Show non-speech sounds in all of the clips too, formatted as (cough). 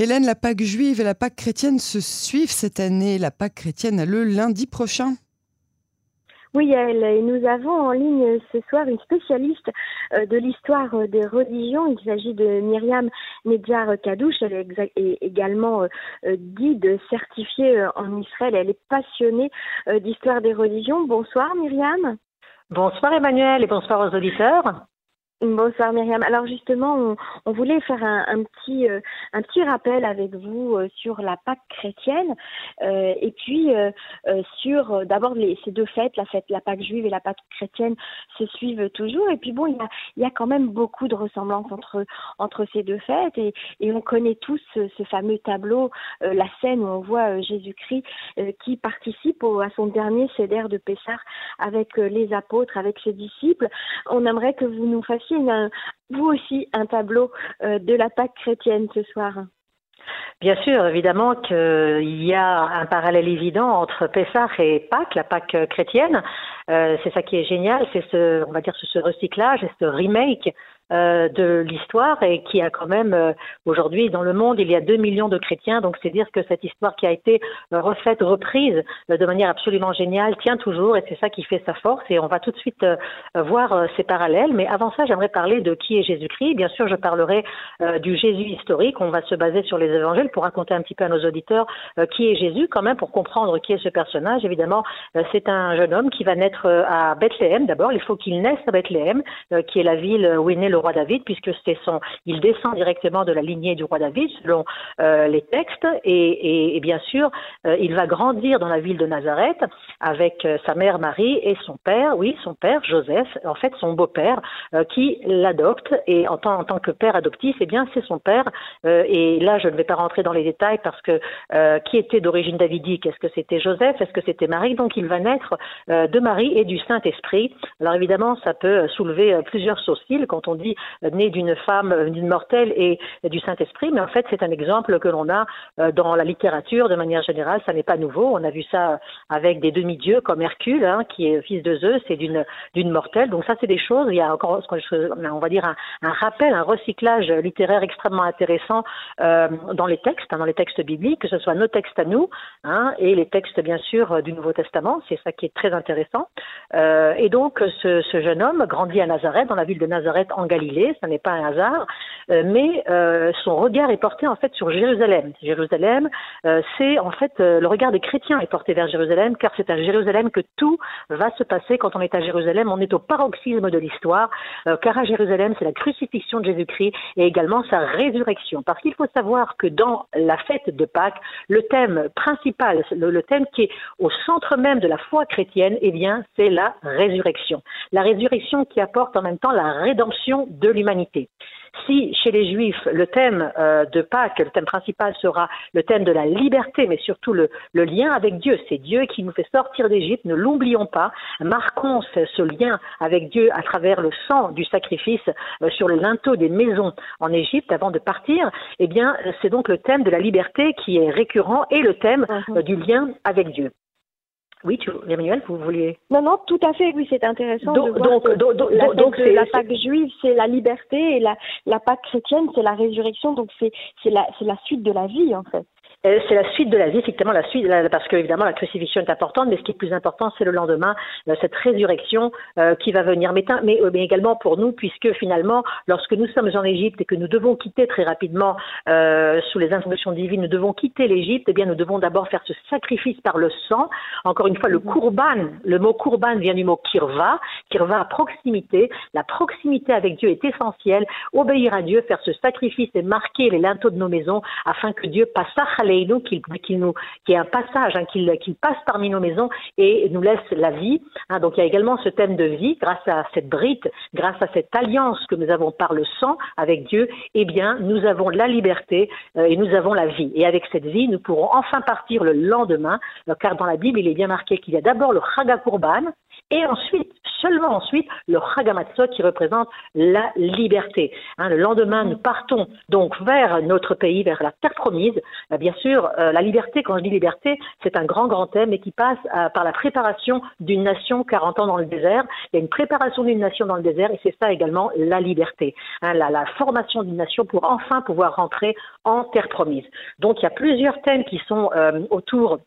Hélène, la Pâque juive et la Pâque chrétienne se suivent cette année. La Pâque chrétienne a le lundi prochain. Oui, et nous avons en ligne ce soir une spécialiste euh, de l'histoire euh, des religions. Il s'agit de Myriam Nedjar Kadouche. Elle est également euh, guide certifiée en Israël. Elle est passionnée d'histoire des religions. Bonsoir Myriam. Bonsoir Emmanuel et bonsoir aux auditeurs. Bonsoir Myriam. Alors justement, on, voulait faire un, petit euh, un petit rappel avec vous euh, sur la Pâque chrétienne euh, et puis sur d'abord ces deux fêtes, la fête la Pâque juive et la Pâque chrétienne se suivent toujours et puis bon il y a quand même beaucoup de ressemblances entre ces deux fêtes et, on connaît tous ce, fameux tableau, la scène où on voit Jésus-Christ qui participe à son dernier cédère de Pessah avec les apôtres, avec ses disciples. On aimerait que vous nous fassiez vous aussi un tableau euh, de la Pâque chrétienne ce soir. Bien sûr, évidemment qu'il y a un parallèle évident entre Pessah et Pâques, la Pâque chrétienne. Euh, c'est ça qui est génial, c'est ce, on va dire, ce recyclage et ce remake euh, de l'histoire et qui a quand même euh, aujourd'hui dans le monde il y a deux millions de chrétiens. Donc c'est dire que cette histoire qui a été euh, refaite reprise de manière absolument géniale tient toujours et c'est ça qui fait sa force. Et on va tout de suite voir ces parallèles. Mais avant ça j'aimerais parler de qui est Jésus-Christ. Bien sûr je parlerai du Jésus historique. On va se baser sur les évangiles pour raconter un petit peu à nos auditeurs qui est Jésus quand même pour comprendre qui est ce personnage. Évidemment c'est un jeune homme qui va naître à Bethléem. D'abord il faut qu'il naisse à Bethléem qui est la ville où est né le roi David, puisque c'est son, il descend directement de la lignée du roi David selon euh, les textes, et, bien sûr, euh, il va grandir dans la ville de Nazareth avec euh, sa mère Marie et son père, oui, son père Joseph, en fait son beau-père, qui l'adopte, et en tant, en tant que père adoptif, eh bien c'est son père, et là je ne vais pas rentrer dans les détails parce que qui était d'origine davidique, est-ce que c'était Joseph, est-ce que c'était Marie, donc il va naître de Marie et du Saint-Esprit. Alors évidemment, ça peut soulever plusieurs sourcils quand on dit né d'une femme, euh, d'une mortelle et du Saint-Esprit, mais en fait c'est un exemple que l'on a euh, dans la littérature de manière générale, ça n'est pas nouveau, on a vu ça avec des demi-dieux comme Hercule, hein, qui est fils de Zeus et d'une d'une mortelle, donc ça c'est des choses, il y a encore, on va dire un, rappel, un recyclage littéraire extrêmement intéressant euh, dans les textes, hein, dans les textes bibliques, que ce soit nos textes à nous hein, et les textes bien sûr du Nouveau Testament, c'est ça qui est très intéressant. et donc ce, ce jeune homme grandit à Nazareth, dans la ville de Nazareth en Galilée, ça n'est pas un hasard, euh, mais euh, son regard est porté en fait sur Jérusalem. Jérusalem, euh, c'est en fait le regard des chrétiens est porté vers Jérusalem, car c'est à Jérusalem que tout va se passer quand on est à Jérusalem. On est au paroxysme de l'histoire, car à Jérusalem, c'est la crucifixion de Jésus-Christ et également sa résurrection. Parce qu'il faut savoir que dans la fête de Pâques, le thème principal, le, thème qui est au centre même de la foi chrétienne, eh bien, c'est la résurrection. La résurrection qui apporte en même temps la rédemption de l'humanité. Si chez les Juifs, le thème euh, de Pâques, le thème principal sera le thème de la liberté, mais surtout le, lien avec Dieu, c'est Dieu qui nous fait sortir d'Égypte, ne l'oublions pas, marquons ce, lien avec Dieu à travers le sang du sacrifice euh, sur le linteau des maisons en Égypte avant de partir, eh bien, c'est donc le thème de la liberté qui est récurrent et le thème mhm. euh, du lien avec Dieu. Oui, tu, Emmanuel, vous vouliez Non, non, tout à fait, oui, c'est intéressant. Donc, donc, la, donc, la Pâque juive, c'est la liberté, et la, la Pâque chrétienne, c'est la résurrection, donc c'est la, la suite de la vie, en fait. Euh, c'est la suite de la vie, effectivement, la suite, parce que évidemment la crucifixion est importante, mais ce qui est plus important, c'est le lendemain, euh, cette résurrection euh, qui va venir. Mais, mais, également pour nous, puisque finalement, lorsque nous sommes en Égypte et que nous devons quitter très rapidement sous les instructions divines, nous devons quitter l'Égypte, eh bien, nous devons d'abord faire ce sacrifice par le sang. Encore une fois, le courban, le mot courban vient du mot kirva, kirva à proximité. La proximité avec Dieu est essentielle. Obéir à Dieu, faire ce sacrifice et marquer les linteaux de nos maisons afin que Dieu passe à qu'il qu nous, qu'il y ait un passage, hein, qu'il passe parmi nos maisons et nous laisse la vie. Hein. donc il y a également ce thème de vie, grâce à cette brite, grâce à cette alliance que nous avons par le sang avec Dieu, eh bien nous avons la liberté euh, et nous avons la vie. Et avec cette vie, nous pourrons enfin partir le lendemain, euh, car dans la Bible, il est bien marqué qu'il y a d'abord le Chaga et ensuite seulement ensuite le Chagamatzot qui représente la liberté. Hein, le lendemain, nous partons donc vers notre pays, vers la terre promise. Euh, bien sûr, euh, la liberté, quand je dis liberté, c'est un grand, grand thème et qui passe euh, par la préparation d'une nation 40 ans dans le désert. Il y a une préparation d'une nation dans le désert et c'est ça également la liberté. Hein, la, la formation d'une nation pour enfin pouvoir rentrer en terre promise. Donc il y a plusieurs thèmes qui sont autour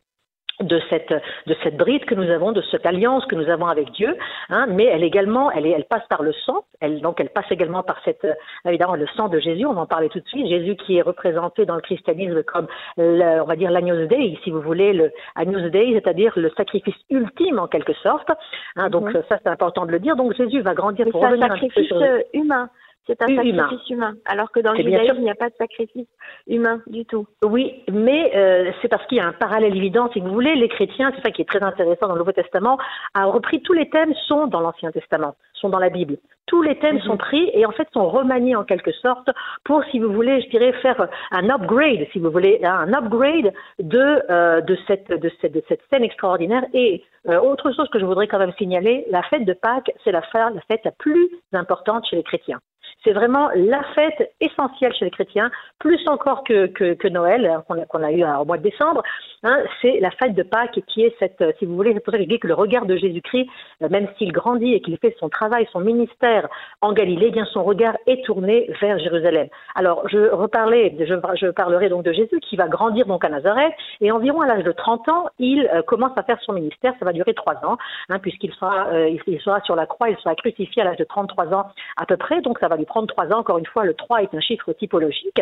de cette de cette bride que nous avons, de cette alliance que nous avons avec Dieu, hein, mais elle également, elle, est, elle passe par le sang, elle donc elle passe également par cette euh, évidemment le sang de Jésus. On en parlait tout de suite. Jésus qui est représenté dans le christianisme comme on va dire l'agneau Dei, si vous voulez, le agneau Dei, c'est-à-dire le sacrifice ultime en quelque sorte. Hein, donc mhm. ça c'est important de le dire. Donc Jésus va grandir pour revenir un sacrifice euh, humain. C'est un sacrifice humain. alors que dans le judaïsme, il n'y a pas de sacrifice humain du tout. Oui, mais euh, c'est parce qu'il y a un parallèle évident. Si vous voulez, les chrétiens, c'est ça qui est très intéressant dans le Nouveau Testament, a repris tous les thèmes sont dans l'Ancien Testament, sont dans la Bible. Tous les thèmes sont mhm. pris et en fait sont remaniés en quelque sorte pour, si vous voulez, je dirais faire un upgrade, si vous voulez, un upgrade de euh, de cette de cette de cette scène extraordinaire. Et euh, autre chose que je voudrais quand même signaler, la fête de Pâques, c'est la fête la plus importante chez les chrétiens. C'est vraiment la fête essentielle chez les chrétiens, plus encore que, Noël, hein, qu'on a, eu au mois de décembre. Hein, c'est la fête de Pâques qui est cette, si vous voulez, c'est que le regard de Jésus-Christ, euh, même s'il grandit et qu'il fait son travail, son ministère en Galilée, eh bien son regard est tourné vers Jérusalem. Alors, je reparlais, je, parlerai donc de Jésus qui va grandir donc à Nazareth et environ à l'âge de 30 ans, il euh, commence à faire son ministère. Ça va durer trois ans, hein, puisqu'il sera, euh, il, sera sur la croix, il sera crucifié à l'âge de 33 ans à peu près. Donc, ça va lui prendre trois ans. Encore une fois, le 3 est un chiffre typologique.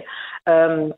Euh,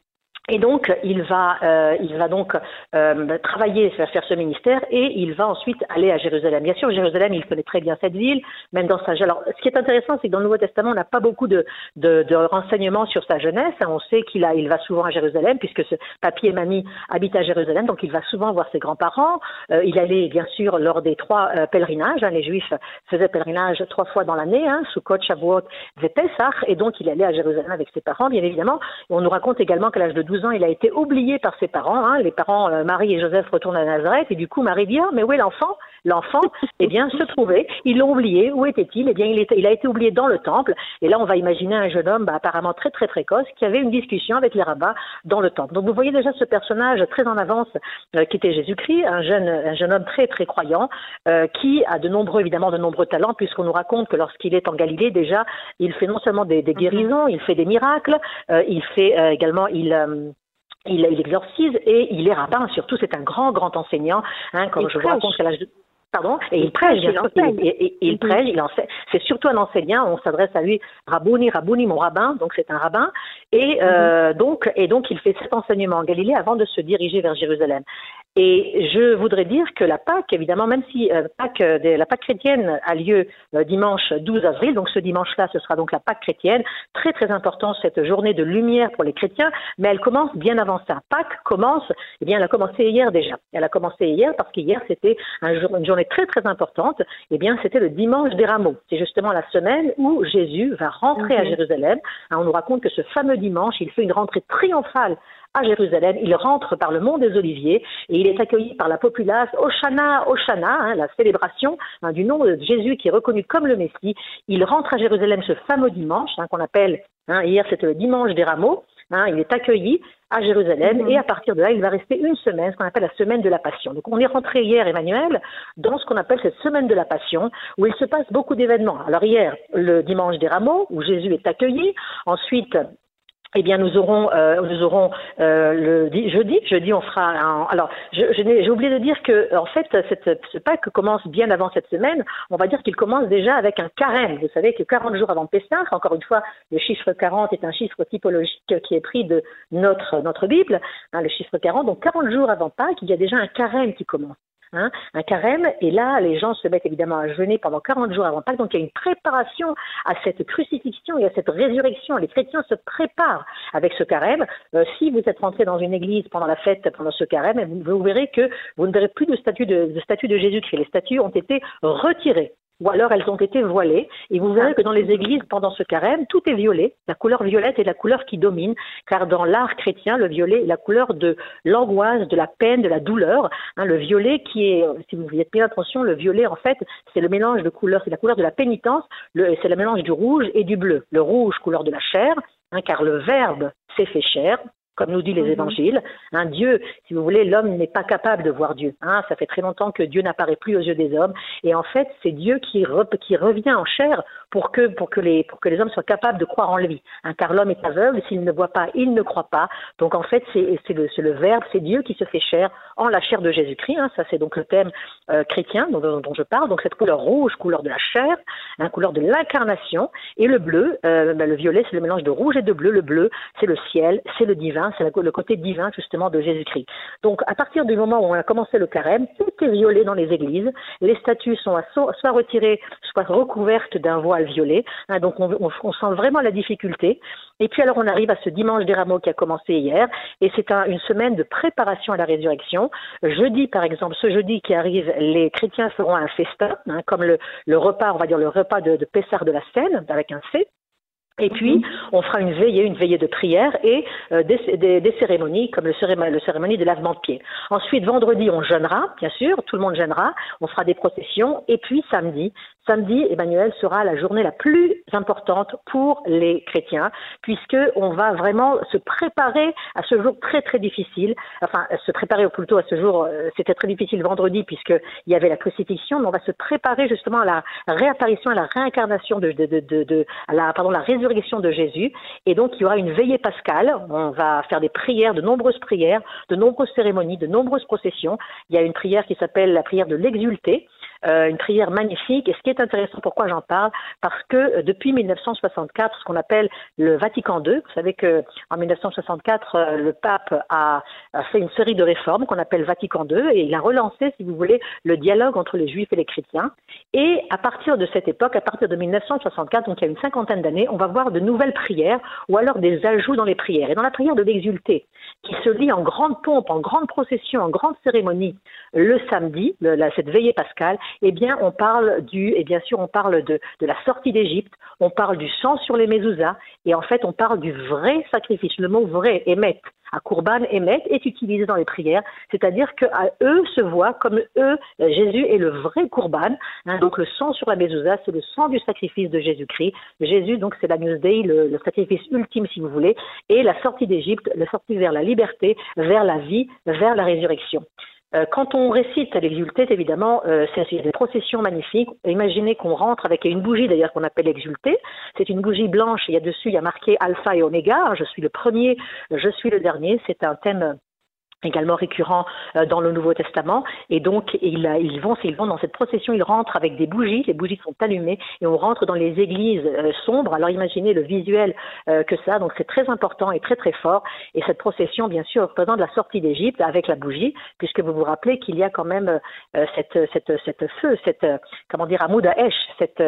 et donc, il va, euh, il va donc euh, travailler, faire, ce ministère, et il va ensuite aller à Jérusalem. Bien sûr, Jérusalem, il connaît très bien cette ville, même dans sa. Alors, ce qui est intéressant, c'est que dans le Nouveau Testament, on n'a pas beaucoup de, de, de, renseignements sur sa jeunesse. On sait qu'il a, il va souvent à Jérusalem, puisque ce papy et mamie habitent à Jérusalem, donc il va souvent voir ses grands-parents. Euh, il allait, bien sûr, lors des trois euh, pèlerinages. Hein, les Juifs faisaient pèlerinage trois fois dans l'année, hein, Sukkot, Shavuot, et Pesach, et donc il allait à Jérusalem avec ses parents, bien évidemment. on nous raconte également qu'à l'âge de 12 ans, il a été oublié par ses parents. Hein. Les parents, euh, Marie et Joseph, retournent à Nazareth et du coup, Marie dit ah, mais où est l'enfant? L'enfant, (laughs) eh bien, se trouvait. Ils l'ont oublié. Où était-il? Eh bien, il, était, il, a été oublié dans le temple. Et là, on va imaginer un jeune homme, bah, apparemment très très précoce, qui avait une discussion avec les rabbins dans le temple. Donc, vous voyez déjà ce personnage très en avance, euh, qui était Jésus-Christ, un jeune, un jeune homme très très croyant, euh, qui a de nombreux, évidemment, de nombreux talents, puisqu'on nous raconte que lorsqu'il est en Galilée, déjà, il fait non seulement des, des mhm. guérisons, il fait des miracles, il fait également, il il, il, exorcise et il est rabbin, surtout c'est un grand, grand enseignant, hein, comme je vous raconte l'âge de... Pardon Et il, prêche, bien sûr. Il, il, prêche, il enseigne. C'est surtout un enseignant. On s'adresse à lui, Rabouni, Rabouni, mon rabbin. Donc c'est un rabbin. Et euh, mhm. donc, et donc il fait cet enseignement en Galilée avant de se diriger vers Jérusalem. Et je voudrais dire que la Pâque, évidemment, même si euh, Pâque, euh, la Pâque chrétienne a lieu euh, dimanche 12 avril, donc ce dimanche-là, ce sera donc la Pâque chrétienne, très très important cette journée de lumière pour les chrétiens, mais elle commence bien avant ça. Pâque commence, eh bien, elle a commencé hier déjà. Elle a commencé hier parce qu'hier c'était un jour, une journée très très importante. Eh bien, c'était le dimanche des rameaux. C'est justement la semaine où Jésus va rentrer à Jérusalem. Hein, on nous raconte que ce fameux dimanche, il fait une rentrée triomphale à Jérusalem. Il rentre par le mont des Oliviers et il est accueilli par la populace Oshana, Oshana, hein, la célébration hein, du nom de Jésus qui est reconnu comme le Messie. Il rentre à Jérusalem ce fameux dimanche hein, qu'on appelle, hier c'était le dimanche des rameaux. il est accueilli à Jérusalem mhm. et à partir de là, il va rester une semaine, ce qu'on appelle la semaine de la Passion. Donc on est rentré hier, Emmanuel, dans ce qu'on appelle cette semaine de la Passion, où il se passe beaucoup d'événements. Alors hier, le dimanche des rameaux, où Jésus est accueilli. Ensuite, eh bien, nous aurons, euh, nous aurons euh, le jeudi. Jeudi, on fera. Un, alors, j'ai oublié de dire que, en fait, cette, ce Pâques commence bien avant cette semaine. On va dire qu'il commence déjà avec un carême. Vous savez que 40 jours avant Pessah, encore une fois, le chiffre 40 est un chiffre typologique qui est pris de notre notre Bible, hein, le chiffre 40. Donc, 40 jours avant Pâques, il y a déjà un carême qui commence. Hein, un carême, et là, les gens se mettent évidemment à jeûner pendant 40 jours avant Pâques, donc il y a une préparation à cette crucifixion et à cette résurrection. Les chrétiens se préparent avec ce carême. Euh, si vous êtes rentré dans une église pendant la fête, pendant ce carême, vous, verrez que vous ne verrez plus de statut de, de, de Jésus-Christ. Les statues ont été retirés. Ou alors elles ont été voilées. Et vous verrez que dans les églises, pendant ce carême, tout est violet. La couleur violette est la couleur qui domine, car dans l'art chrétien, le violet est la couleur de l'angoisse, de la peine, de la douleur. Hein, le violet qui est, si vous y êtes bien attention, le violet, en fait, c'est le mélange de couleurs, c'est la couleur de la pénitence, c'est le mélange du rouge et du bleu. Le rouge, couleur de la chair, hein, car le Verbe s'est fait chair, comme nous dit les mhm. évangiles. Un Dieu, si vous voulez, l'homme n'est pas capable de voir Dieu. Hein. Ça fait très longtemps que Dieu n'apparaît plus aux yeux des hommes. Et en fait, c'est Dieu qui, qui revient en chair pour que, pour, que les, pour que les hommes soient capables de croire en lui. Hein, car l'homme est aveugle, s'il ne voit pas, il ne croit pas. Donc en fait, c'est le, le Verbe, c'est Dieu qui se fait chair en la chair de Jésus-Christ. Hein. Ça, c'est donc le thème euh, chrétien dont, je parle. Donc cette couleur rouge, couleur de la chair, hein, couleur de l'incarnation. Et le bleu, euh, ben, le violet, c'est le mélange de rouge et de bleu. Le bleu, c'est le ciel, c'est le divin, c'est le côté divin justement de Jésus-Christ. Donc à partir du moment où on a commencé le carême, tout est violet dans les églises. Les statues sont soit retirées, soit recouvertes d'un voile violet. Hein, donc on, sent vraiment la difficulté. Et puis alors on arrive à ce dimanche des rameaux qui a commencé hier, et c'est une semaine de préparation à la résurrection. Jeudi par exemple, ce jeudi qui arrive, les chrétiens feront un festin, hein, comme le, le, repas, on va dire le repas de, de Pessard de la Seine, avec un C. Et puis, on fera une veillée, une veillée de prière et euh, des, des, des, cérémonies, comme le, cérémonie, le cérémonie de lavement de pied. Ensuite, vendredi, on jeûnera, bien sûr, tout le monde jeûnera, on fera des processions. Et puis, samedi, Samedi, Emmanuel sera la journée la plus importante pour les chrétiens, puisque on va vraiment se préparer à ce jour très très difficile. Enfin, se préparer plutôt à ce jour, euh, c'était très difficile vendredi puisqu'il y avait la crucifixion, mais on va se préparer justement à la réapparition, à la réincarnation de, de, de, de à la, pardon, la résurrection de Jésus. Et donc, il y aura une veillée pascale. On va faire des prières, de nombreuses prières, de nombreuses cérémonies, de nombreuses processions. Il y a une prière qui s'appelle la prière de l'exulté, euh, une prière magnifique. Et ce qui est intéressant, pourquoi j'en parle? Parce que euh, depuis 1964, ce qu'on appelle le Vatican II, vous savez que en 1964, euh, le pape a, fait une série de réformes qu'on appelle Vatican II, et il a relancé, si vous voulez, le dialogue entre les Juifs et les chrétiens. Et à partir de cette époque, à partir de 1964, donc il y a une cinquantaine d'années, on va voir de nouvelles prières ou alors des ajouts dans les prières. Et dans la prière de l'exulté, qui se lit en grande pompe, en grande procession, en grande cérémonie, le samedi, cette veillée pascale, eh bien, on parle du, et bien sûr, on parle de, la sortie d'Égypte, on parle du sang sur les mezuzahs, et en fait, on parle du vrai sacrifice. Le mot vrai, émet, à Courban, émet, est utilisé dans les prières, c'est-à-dire qu'à eux se voit comme eux, Jésus est le vrai Courban. Hein, donc le sang sur la mezuzah, c'est le sang du sacrifice de Jésus-Christ. Jésus, donc c'est la Day, le, le sacrifice ultime, si vous voulez, et la sortie d'Égypte, la sortie vers la liberté, vers la vie, vers la résurrection. Euh, quand on récite l'exulté, évidemment, euh, c'est des processions magnifiques. Imaginez qu'on rentre avec une bougie, d'ailleurs, qu'on appelle exulté. C'est une bougie blanche, il y a dessus, il y a marqué alpha et oméga. Je suis le premier, je suis le dernier. C'est un thème également récurrent euh, dans le Nouveau Testament. Et donc, ils, ils, vont, ils vont dans cette procession, ils rentrent avec des bougies, les bougies sont allumées, et on rentre dans les églises euh, sombres. Alors imaginez le visuel euh, que ça, donc c'est très important et très très fort. Et cette procession, bien sûr, représente la sortie d'Égypte avec la bougie, puisque vous vous rappelez qu'il y a quand même cette, cette, cette feu, cette, comment dire, Esh, cette,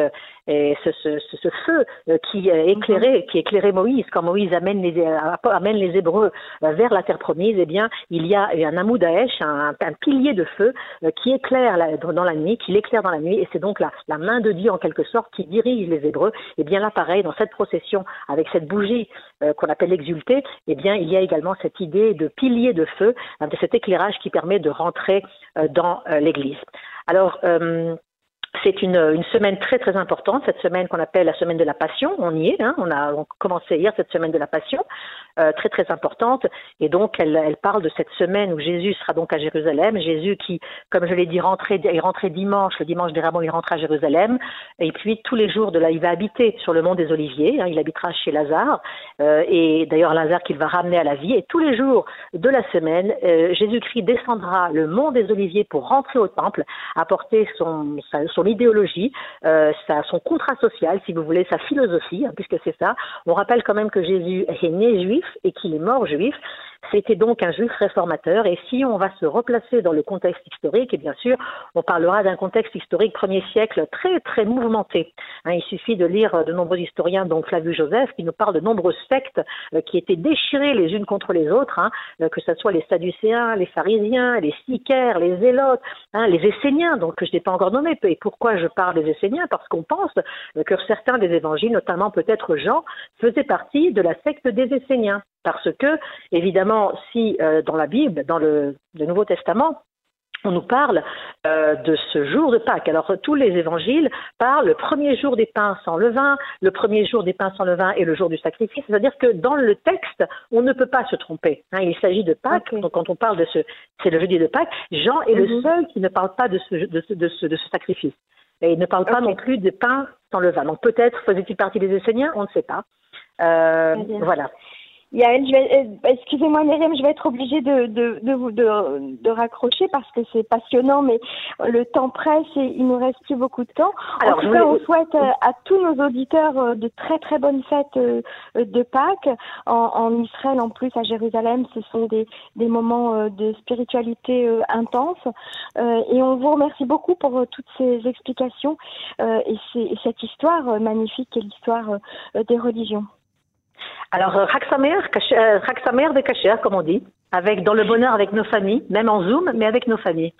ce, ce, ce, feu qui éclairait, qui éclairait Moïse, quand Moïse amène les, amène les Hébreux vers la terre promise, eh bien, il y a un amoudaesh, un, un pilier de feu euh, qui éclaire dans la nuit, qui l'éclaire dans la nuit, et c'est donc la, main de Dieu en quelque sorte qui dirige les Hébreux. Et bien là, pareil, dans cette procession avec cette bougie euh, qu'on appelle l'exulté, eh bien il y a également cette idée de pilier de feu, hein, de cet éclairage qui permet de rentrer euh, dans l'Église. Alors, c'est une, semaine très très importante, cette semaine qu'on appelle la semaine de la Passion. On y est, hein, on a commencé hier cette semaine de la Passion, euh, très très importante. Et donc elle, parle de cette semaine où Jésus sera donc à Jérusalem. Jésus qui, comme je l'ai dit, est rentré dimanche, le dimanche des Rameaux, il rentre à Jérusalem. Et puis tous les jours de là, il va habiter sur le mont des Oliviers. Hein, il habitera chez Lazare. Euh, et d'ailleurs Lazare qu'il va ramener à la vie. Et tous les jours de la semaine, euh, Jésus-Christ descendra le mont des Oliviers pour rentrer au temple, apporter son, son son idéologie, euh, son contrat social, si vous voulez, sa philosophie, hein, puisque c'est ça. On rappelle quand même que Jésus est né juif et qu'il est mort juif. C'était donc un juif réformateur. Et si on va se replacer dans le contexte historique, et bien sûr, on parlera d'un contexte historique premier siècle très très mouvementé. Hein, il suffit de lire de nombreux historiens, dont Flavius Joseph, qui nous parle de nombreuses sectes euh, qui étaient déchirées les unes contre les autres, hein, euh, que ce soit les Sadducéens, les pharisiens, les sicaires, les zélotes, les Esséniens, donc que je n'ai pas encore nommé, et pour pourquoi je parle des Esséniens Parce qu'on pense que certains des évangiles, notamment peut-être Jean, faisaient partie de la secte des Esséniens. Parce que, évidemment, si euh, dans la Bible, dans le Nouveau Testament, on nous parle euh, de ce jour de Pâques. Alors tous les évangiles parlent le premier jour des pains sans levain, le premier jour des pains sans levain et le jour du sacrifice. C'est-à-dire que dans le texte, on ne peut pas se tromper. Hein. il s'agit de Pâques. Donc quand on parle de ce, c'est le jeudi de Pâques. Jean est le mhm. seul qui ne parle pas de ce, de ce, de ce, sacrifice. Et il ne parle pas non plus des pains sans levain. Donc peut-être faisait-il partie des Esséniens, on ne sait pas. Euh, voilà. Yael, euh, excusez-moi Myriam, je vais être obligée de, de, de, de, de raccrocher parce que c'est passionnant, mais le temps presse et il nous reste plus beaucoup de temps. Alors, en tout cas, on souhaite euh, à tous nos auditeurs euh, de très très bonnes fêtes de Pâques. En, en Israël, en plus, à Jérusalem, ce sont des, des moments de spiritualité intense. Et on vous remercie beaucoup pour toutes ces explications et, et cette histoire magnifique qui est l'histoire des religions. Alors, Raksamer, Raksamer de Kacher, comme on dit, avec, dans le bonheur avec nos familles, même en Zoom, mais avec nos familles.